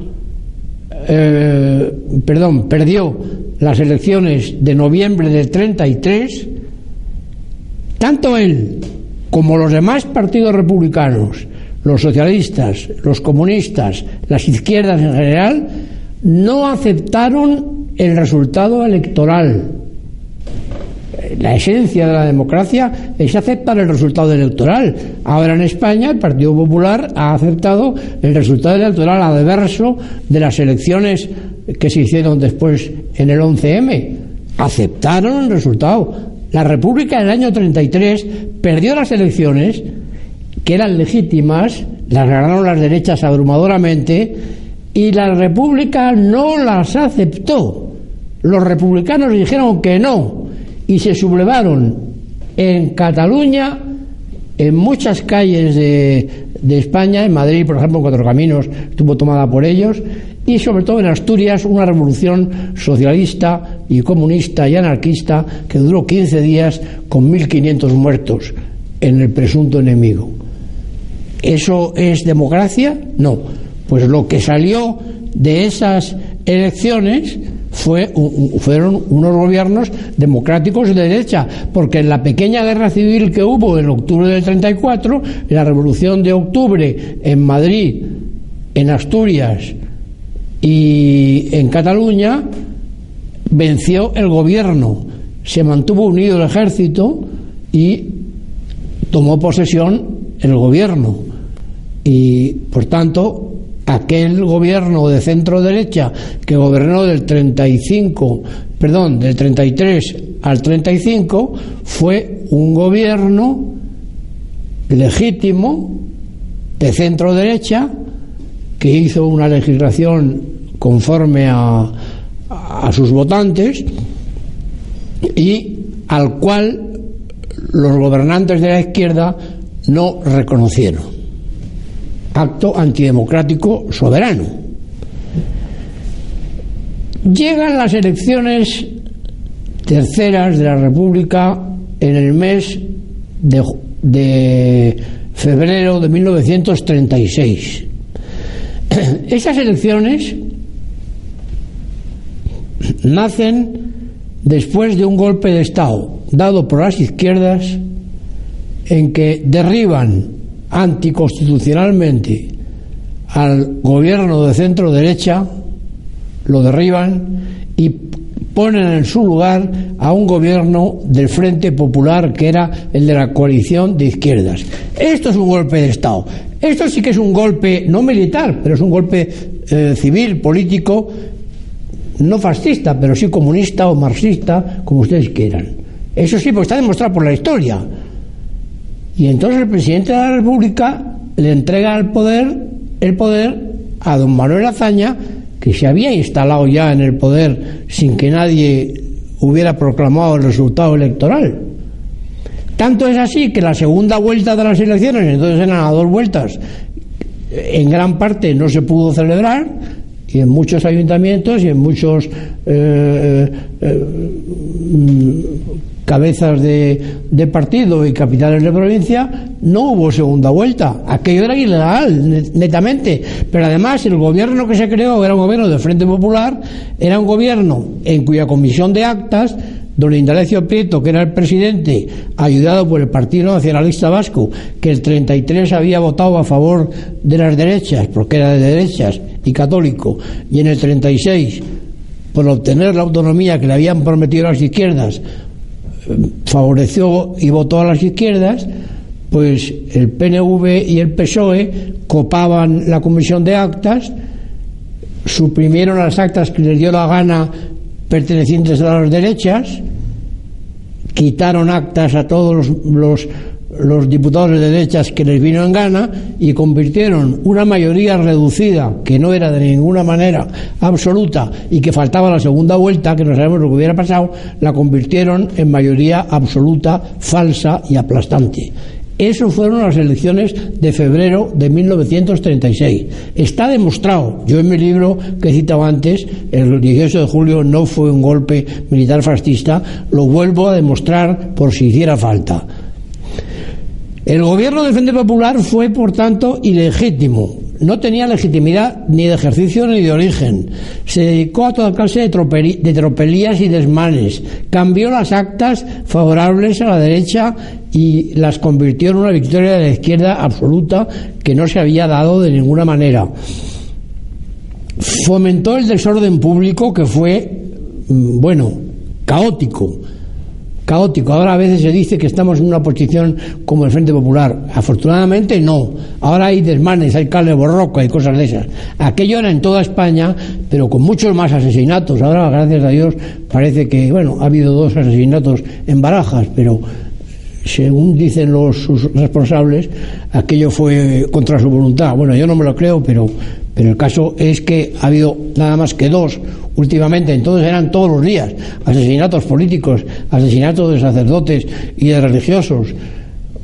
eh, perdón, perdió las elecciones de noviembre del 33, tanto él como los demás partidos republicanos, los socialistas, los comunistas, las izquierdas en general, no aceptaron el resultado electoral. La esencia de la democracia es aceptar el resultado electoral. Ahora en España el Partido Popular ha aceptado el resultado electoral adverso de las elecciones que se hicieron después en el 11M. Aceptaron el resultado la República en el año 33 perdió las elecciones, que eran legítimas, las ganaron las derechas abrumadoramente, y la República no las aceptó. Los republicanos dijeron que no, y se sublevaron en Cataluña, en muchas calles de, de España, en Madrid, por ejemplo, Cuatro Caminos estuvo tomada por ellos, y sobre todo en Asturias una revolución socialista y comunista y anarquista que duró 15 días con 1.500 muertos en el presunto enemigo. ¿Eso es democracia? No. Pues lo que salió de esas elecciones fue, fueron unos gobiernos democráticos de derecha, porque en la pequeña guerra civil que hubo en octubre del 34, la revolución de octubre en Madrid, en Asturias y en Cataluña, venció el gobierno, se mantuvo unido el ejército y tomó posesión el gobierno. Y por tanto, aquel gobierno de centro derecha que gobernó del 35, perdón, del 33 al 35 fue un gobierno legítimo de centro derecha que hizo una legislación conforme a, a sus votantes y al cual los gobernantes de la izquierda no reconocieron acto antidemocrático soberano. Llegan las elecciones terceras de la República en el mes de, febrero de 1936. Esas elecciones nacen después de un golpe de Estado dado por las izquierdas en que derriban anticonstitucionalmente al gobierno de centro derecha, lo derriban y ponen en su lugar a un gobierno del Frente Popular que era el de la coalición de izquierdas. Esto es un golpe de Estado. Esto sí que es un golpe no militar, pero es un golpe eh, civil, político, no fascista, pero sí comunista o marxista, como ustedes quieran. Eso sí, pues está demostrado por la historia. Y entonces el presidente de la República le entrega el poder, el poder a don Manuel Azaña, que se había instalado ya en el poder sin que nadie hubiera proclamado el resultado electoral. Tanto es así que la segunda vuelta de las elecciones, entonces eran a dos vueltas, en gran parte no se pudo celebrar, y en muchos ayuntamientos y en muchos eh, eh, eh, cabezas de, de, partido y capitales de provincia, no hubo segunda vuelta. Aquello era ilegal, netamente. Pero además el gobierno que se creó era un gobierno del Frente Popular, era un gobierno en cuya comisión de actas don Indalecio Prieto, que era el presidente, ayudado por el Partido Nacionalista Vasco, que el 33 había votado a favor de las derechas, porque era de derechas y católico, y en el 36, por obtener la autonomía que le habían prometido las izquierdas, favoreció y votó a las izquierdas, pues el PNV y el PSOE copaban la comisión de actas, suprimieron las actas que les dio la gana pertenecientes a las derechas, quitaron actas a todos los, los, diputados de derechas que les vino en gana y convirtieron una mayoría reducida, que no era de ninguna manera absoluta y que faltaba la segunda vuelta, que no sabemos lo que hubiera pasado, la convirtieron en mayoría absoluta, falsa y aplastante. Eso fueron las elecciones de febrero de 1936. Está demostrado, yo en mi libro que he citado antes, el 18 de julio no fue un golpe militar fascista, lo vuelvo a demostrar por si hiciera falta. El gobierno del Frente Popular fue, por tanto, ilegítimo. No tenía legitimidad ni de ejercicio ni de origen. Se dedicó a toda clase de, tropelías y desmanes. Cambió las actas favorables a la derecha y las convirtió en una victoria de la izquierda absoluta que no se había dado de ninguna manera. Fomentó el desorden público que fue, mm, bueno, caótico caótico. Ahora a veces se dice que estamos en una posición como el Frente Popular. Afortunadamente no. Ahora hay desmanes, hay cale borroca y cosas de esas. Aquello era en toda España, pero con muchos más asesinatos. Ahora, gracias a Dios, parece que, bueno, ha habido dos asesinatos en barajas, pero según dicen los sus responsables, aquello fue contra su voluntad. Bueno, yo no me lo creo, pero, pero el caso es que ha habido nada más que dos últimamente, entonces eran todos los días asesinatos políticos, asesinatos de sacerdotes y de religiosos.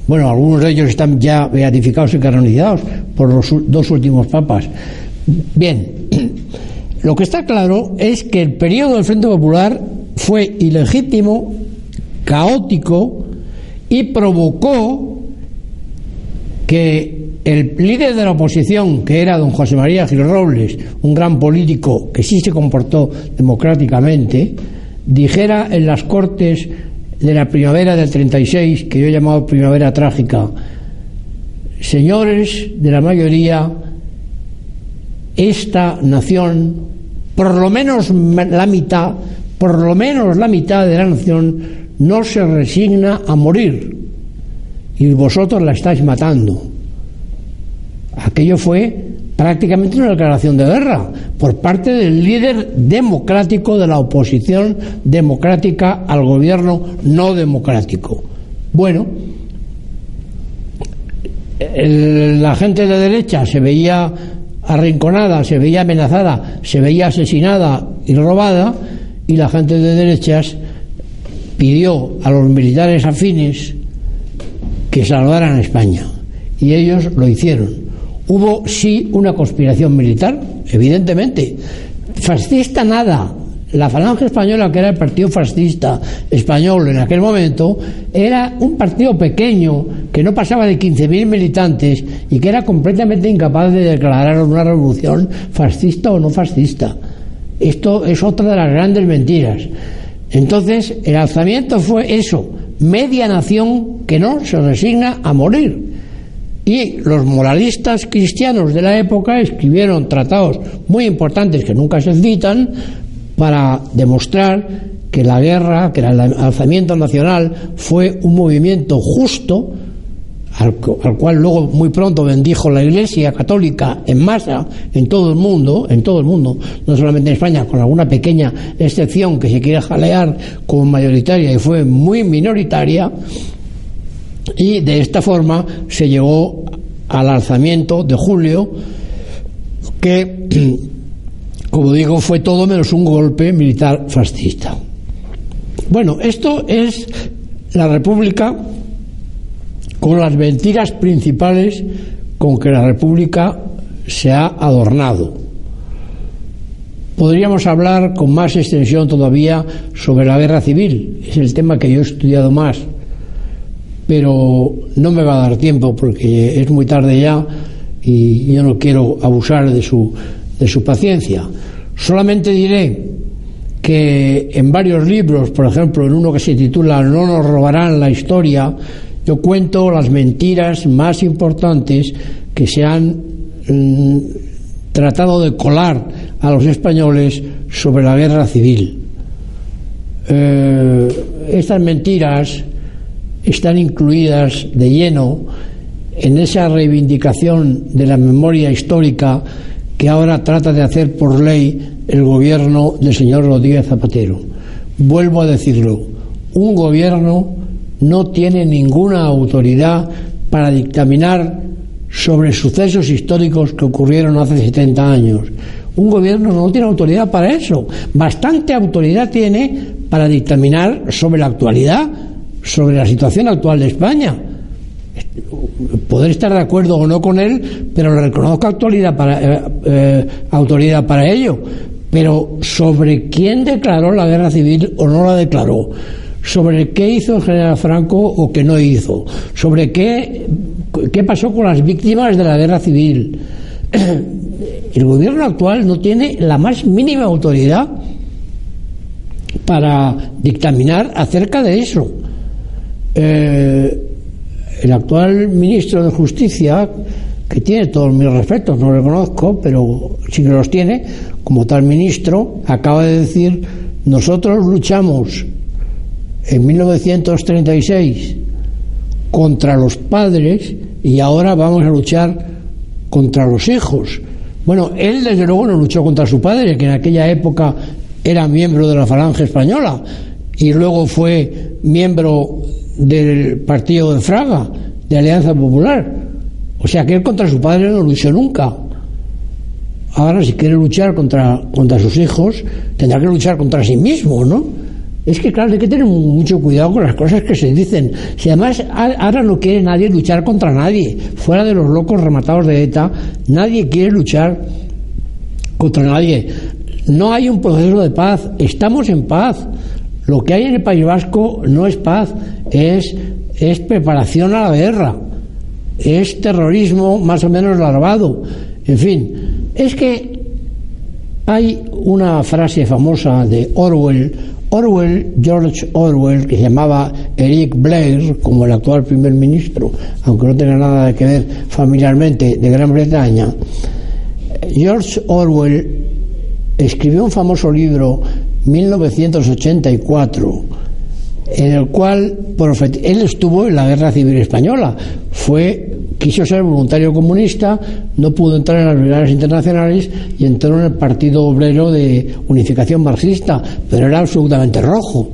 Bueno, algunos de ellos están ya beatificados y canonizados por los dos últimos papas. Bien, lo que está claro es que el periodo del Frente Popular fue ilegítimo, caótico y provocó que el líder de la oposición, que era don José María Gil Robles, un gran político que sí se comportó democráticamente, dijera en las Cortes de la primavera del 36, que yo he llamado primavera trágica, señores de la mayoría, esta nación, por lo menos la mitad, por lo menos la mitad de la nación, no se resigna a morir. Y vosotros la estáis matando. Aquello fue prácticamente una declaración de guerra por parte del líder democrático de la oposición democrática al gobierno no democrático. Bueno, la gente de derecha se veía arrinconada, se veía amenazada, se veía asesinada y robada, y la gente de derechas pidió a los militares afines que salvaran a España. Y ellos lo hicieron. Hubo sí una conspiración militar, evidentemente. Fascista nada. La Falange Española, que era el partido fascista español en aquel momento, era un partido pequeño que no pasaba de 15.000 militantes y que era completamente incapaz de declarar una revolución fascista o no fascista. Esto es otra de las grandes mentiras. Entonces, el alzamiento fue eso, media nación que no se resigna a morir. Y los moralistas cristianos de la época escribieron tratados muy importantes que nunca se citan para demostrar que la guerra, que el alzamiento nacional fue un movimiento justo, al, cual luego muy pronto bendijo la Iglesia católica en masa en todo el mundo, en todo el mundo, no solamente en España, con alguna pequeña excepción que se quiere jalear como mayoritaria y fue muy minoritaria, y de esta forma se llegó al alzamiento de julio que, como digo, fue todo menos un golpe militar fascista. Bueno, esto es la República con las mentiras principales con que la República se ha adornado. Podríamos hablar con más extensión todavía sobre la guerra civil, es el tema que yo he estudiado más pero no me va a dar tiempo porque es muy tarde ya y yo no quiero abusar de su, de su paciencia. Solamente diré que en varios libros, por ejemplo, en uno que se titula No nos robarán la historia, yo cuento las mentiras más importantes que se han mm, tratado de colar a los españoles sobre la guerra civil. Eh, estas mentiras están incluidas de lleno en esa reivindicación de la memoria histórica que ahora trata de hacer por ley el gobierno del señor Rodríguez Zapatero. Vuelvo a decirlo, un gobierno no tiene ninguna autoridad para dictaminar sobre sucesos históricos que ocurrieron hace 70 años. Un gobierno no tiene autoridad para eso. Bastante autoridad tiene para dictaminar sobre la actualidad sobre la situación actual de España. Poder estar de acuerdo o no con él, pero le reconozco eh, eh, autoridad para ello. Pero sobre quién declaró la guerra civil o no la declaró, sobre qué hizo el general Franco o qué no hizo, sobre qué, qué pasó con las víctimas de la guerra civil. El gobierno actual no tiene la más mínima autoridad para dictaminar acerca de eso. Eh, el actual ministro de Justicia, que tiene todos mis respetos, no lo reconozco, pero sí que los tiene, como tal ministro, acaba de decir, nosotros luchamos en 1936 contra los padres y ahora vamos a luchar contra los hijos. Bueno, él desde luego no luchó contra su padre, que en aquella época era miembro de la Falange Española y luego fue miembro del partido de Fraga, de Alianza Popular. O sea que él contra su padre no luchó nunca. Ahora, si quiere luchar contra, contra sus hijos, tendrá que luchar contra sí mismo, ¿no? Es que, claro, hay que tener mucho cuidado con las cosas que se dicen. Si además ahora no quiere nadie luchar contra nadie, fuera de los locos rematados de ETA, nadie quiere luchar contra nadie. No hay un proceso de paz, estamos en paz. Lo que hay en el País Vasco no es paz, es, preparación a la guerra. es terrorismo más o menos larvado. En fin, es que hay una frase famosa de Orwell, Orwell, George Orwell, que llamaba Eric Blair, como el actual primer ministro, aunque no tenga nada que ver familiarmente de Gran Bretaña, George Orwell escribió un famoso libro 1984 en el cual él estuvo en la guerra civil española. Fue quiso ser voluntario comunista no pudo entrar en las brigadas internacionales y entró en el Partido Obrero de Unificación Marxista pero era absolutamente rojo.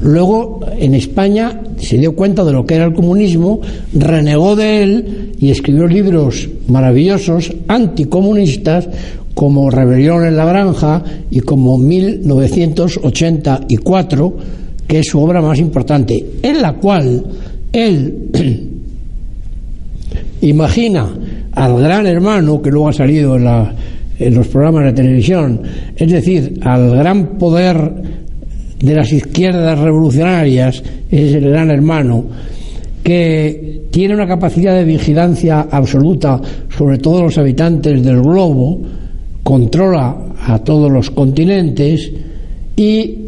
Luego en España se dio cuenta de lo que era el comunismo renegó de él y escribió libros maravillosos anticomunistas como Rebelión en la Granja y como 1984, que es su obra más importante, en la cual él imagina al gran hermano que luego ha salido en, en los programas de televisión, es decir, al gran poder de las izquierdas revolucionarias, es el gran hermano, que tiene una capacidad de vigilancia absoluta sobre todos los habitantes del globo, controla a todos los continentes y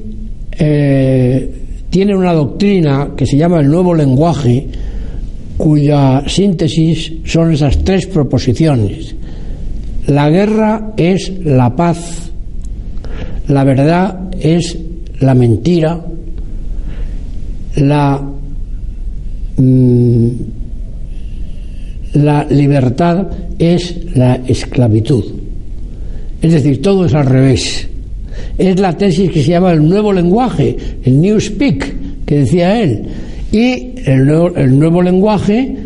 eh, tiene una doctrina que se llama el nuevo lenguaje, cuya síntesis son esas tres proposiciones. La guerra es la paz, la verdad es la mentira, la, mm, la libertad es la esclavitud. Es decir, todo es al revés. Es la tesis que se llama el nuevo lenguaje, el New Speak, que decía él. Y el nuevo, el nuevo lenguaje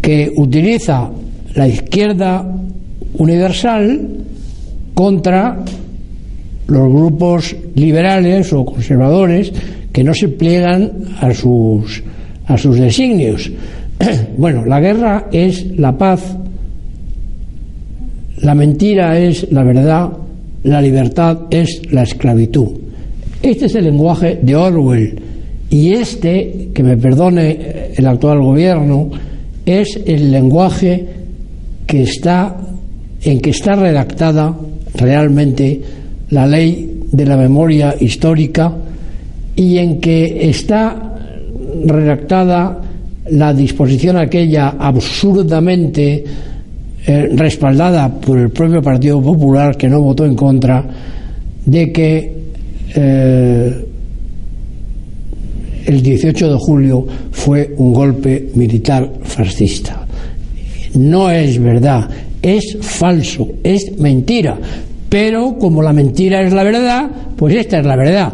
que utiliza la izquierda universal contra los grupos liberales o conservadores que no se pliegan a sus, a sus designios. Bueno, la guerra es la paz la mentira es la verdad, la libertad es la esclavitud. Este es el lenguaje de Orwell y este, que me perdone el actual gobierno, es el lenguaje que está en que está redactada realmente la ley de la memoria histórica y en que está redactada la disposición aquella absurdamente eh, respaldada por el propio Partido Popular, que no votó en contra, de que eh, el 18 de julio fue un golpe militar fascista. No es verdad, es falso, es mentira. Pero como la mentira es la verdad, pues esta es la verdad.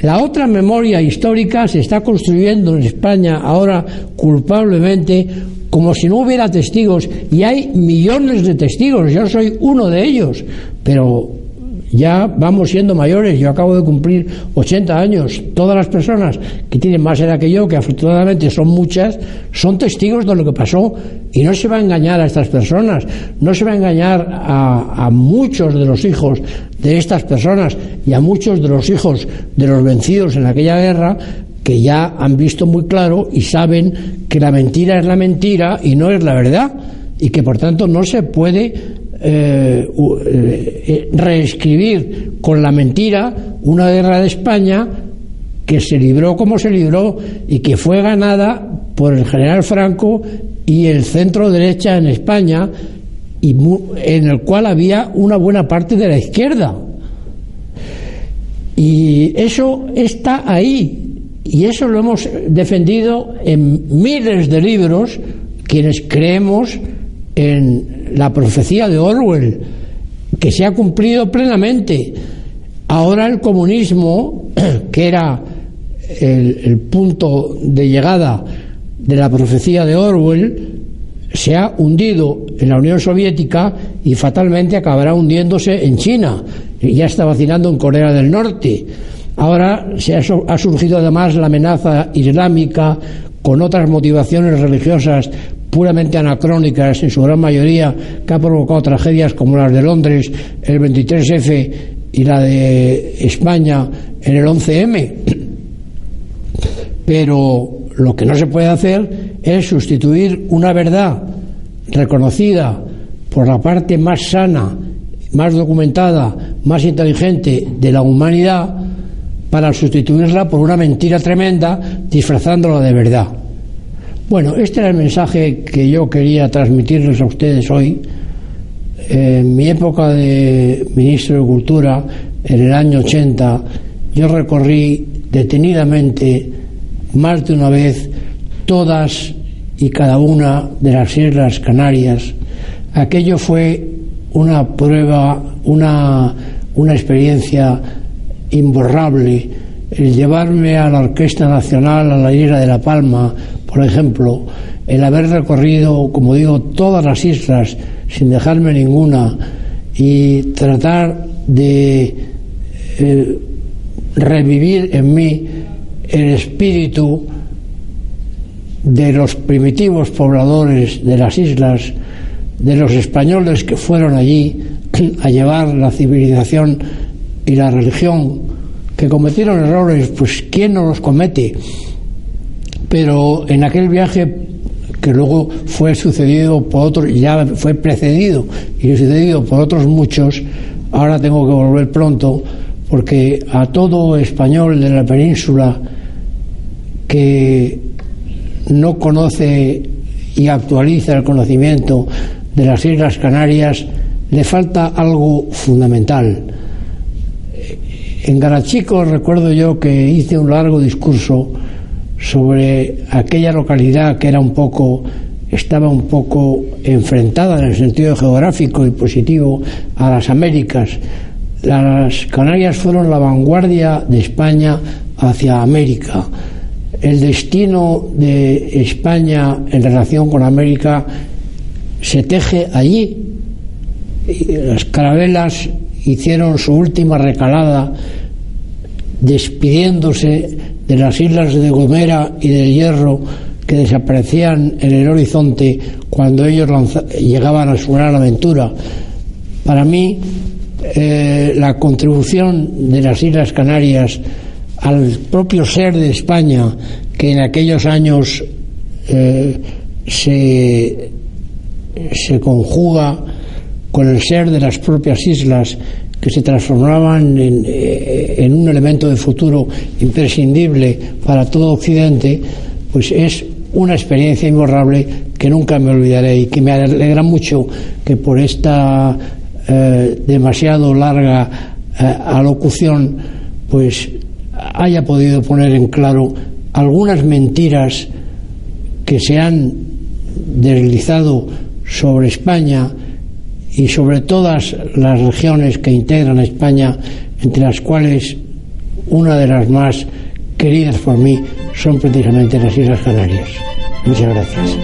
La otra memoria histórica se está construyendo en España ahora culpablemente como si no hubiera testigos, y hay millones de testigos, yo soy uno de ellos, pero ya vamos siendo mayores, yo acabo de cumplir 80 años, todas las personas que tienen más edad que yo, que afortunadamente son muchas, son testigos de lo que pasó y no se va a engañar a estas personas, no se va a engañar a, a muchos de los hijos de estas personas y a muchos de los hijos de los vencidos en aquella guerra que ya han visto muy claro y saben que la mentira es la mentira y no es la verdad y que por tanto no se puede eh, eh, reescribir con la mentira una guerra de España que se libró como se libró y que fue ganada por el general Franco y el centro derecha en España y en el cual había una buena parte de la izquierda. Y eso está ahí, y eso lo hemos defendido en miles de libros quienes creemos en la profecía de Orwell, que se ha cumplido plenamente. Ahora el comunismo, que era el, punto de llegada de la profecía de Orwell, se ha hundido en la Unión Soviética y fatalmente acabará hundiéndose en China. Ya está vacinando en Corea del Norte. Ahora se ha, surgido además la amenaza islámica con otras motivaciones religiosas puramente anacrónicas en su gran mayoría, que ha provocado tragedias como las de Londres, el 23F y la de España en el 11M. Pero lo que no se puede hacer es sustituir una verdad reconocida por la parte más sana, más documentada, más inteligente de la humanidad para sustituirla por una mentira tremenda disfrazándola de verdad. Bueno, este era el mensaje que yo quería transmitirles a ustedes hoy. En mi época de ministro de Cultura, en el año 80, yo recorrí detenidamente más de una vez todas y cada una de las Islas Canarias. Aquello fue una prueba, una, una experiencia imborrable. El llevarme a la Orquesta Nacional a la Isla de La Palma, por ejemplo, el haber recorrido, como digo, todas las islas sin dejarme ninguna y tratar de eh, revivir en mí el espíritu de los primitivos pobladores de las islas, de los españoles que fueron allí a llevar la civilización y la religión, que cometieron errores, pues ¿quién no los comete? Pero en aquel viaje que luego fue sucedido por otros, ya fue precedido y sucedido por otros muchos, ahora tengo que volver pronto, porque a todo español de la península que no conoce y actualiza el conocimiento de las Islas Canarias, le falta algo fundamental. En Garachico recuerdo yo que hice un largo discurso sobre aquella localidad que era un poco estaba un poco enfrentada en el sentido geográfico y positivo a las Américas. Las Canarias fueron la vanguardia de España hacia América el destino de España en relación con América se teje allí. Las carabelas hicieron su última recalada despidiéndose de las islas de Gomera y del Hierro que desaparecían en el horizonte cuando ellos llegaban a su gran aventura. Para mí, eh, la contribución de las Islas Canarias al propio ser de España que en aquellos años eh, se, se conjuga con el ser de las propias islas que se transformaban en, eh, en, un elemento de futuro imprescindible para todo Occidente, pues es una experiencia imborrable que nunca me olvidaré y que me alegra mucho que por esta eh, demasiado larga alocución pues haya podido poner en claro algunas mentiras que se han deslizado sobre España y sobre todas las regiones que integran España, entre las cuales una de las más queridas por mí son precisamente las Islas Canarias. Muchas gracias.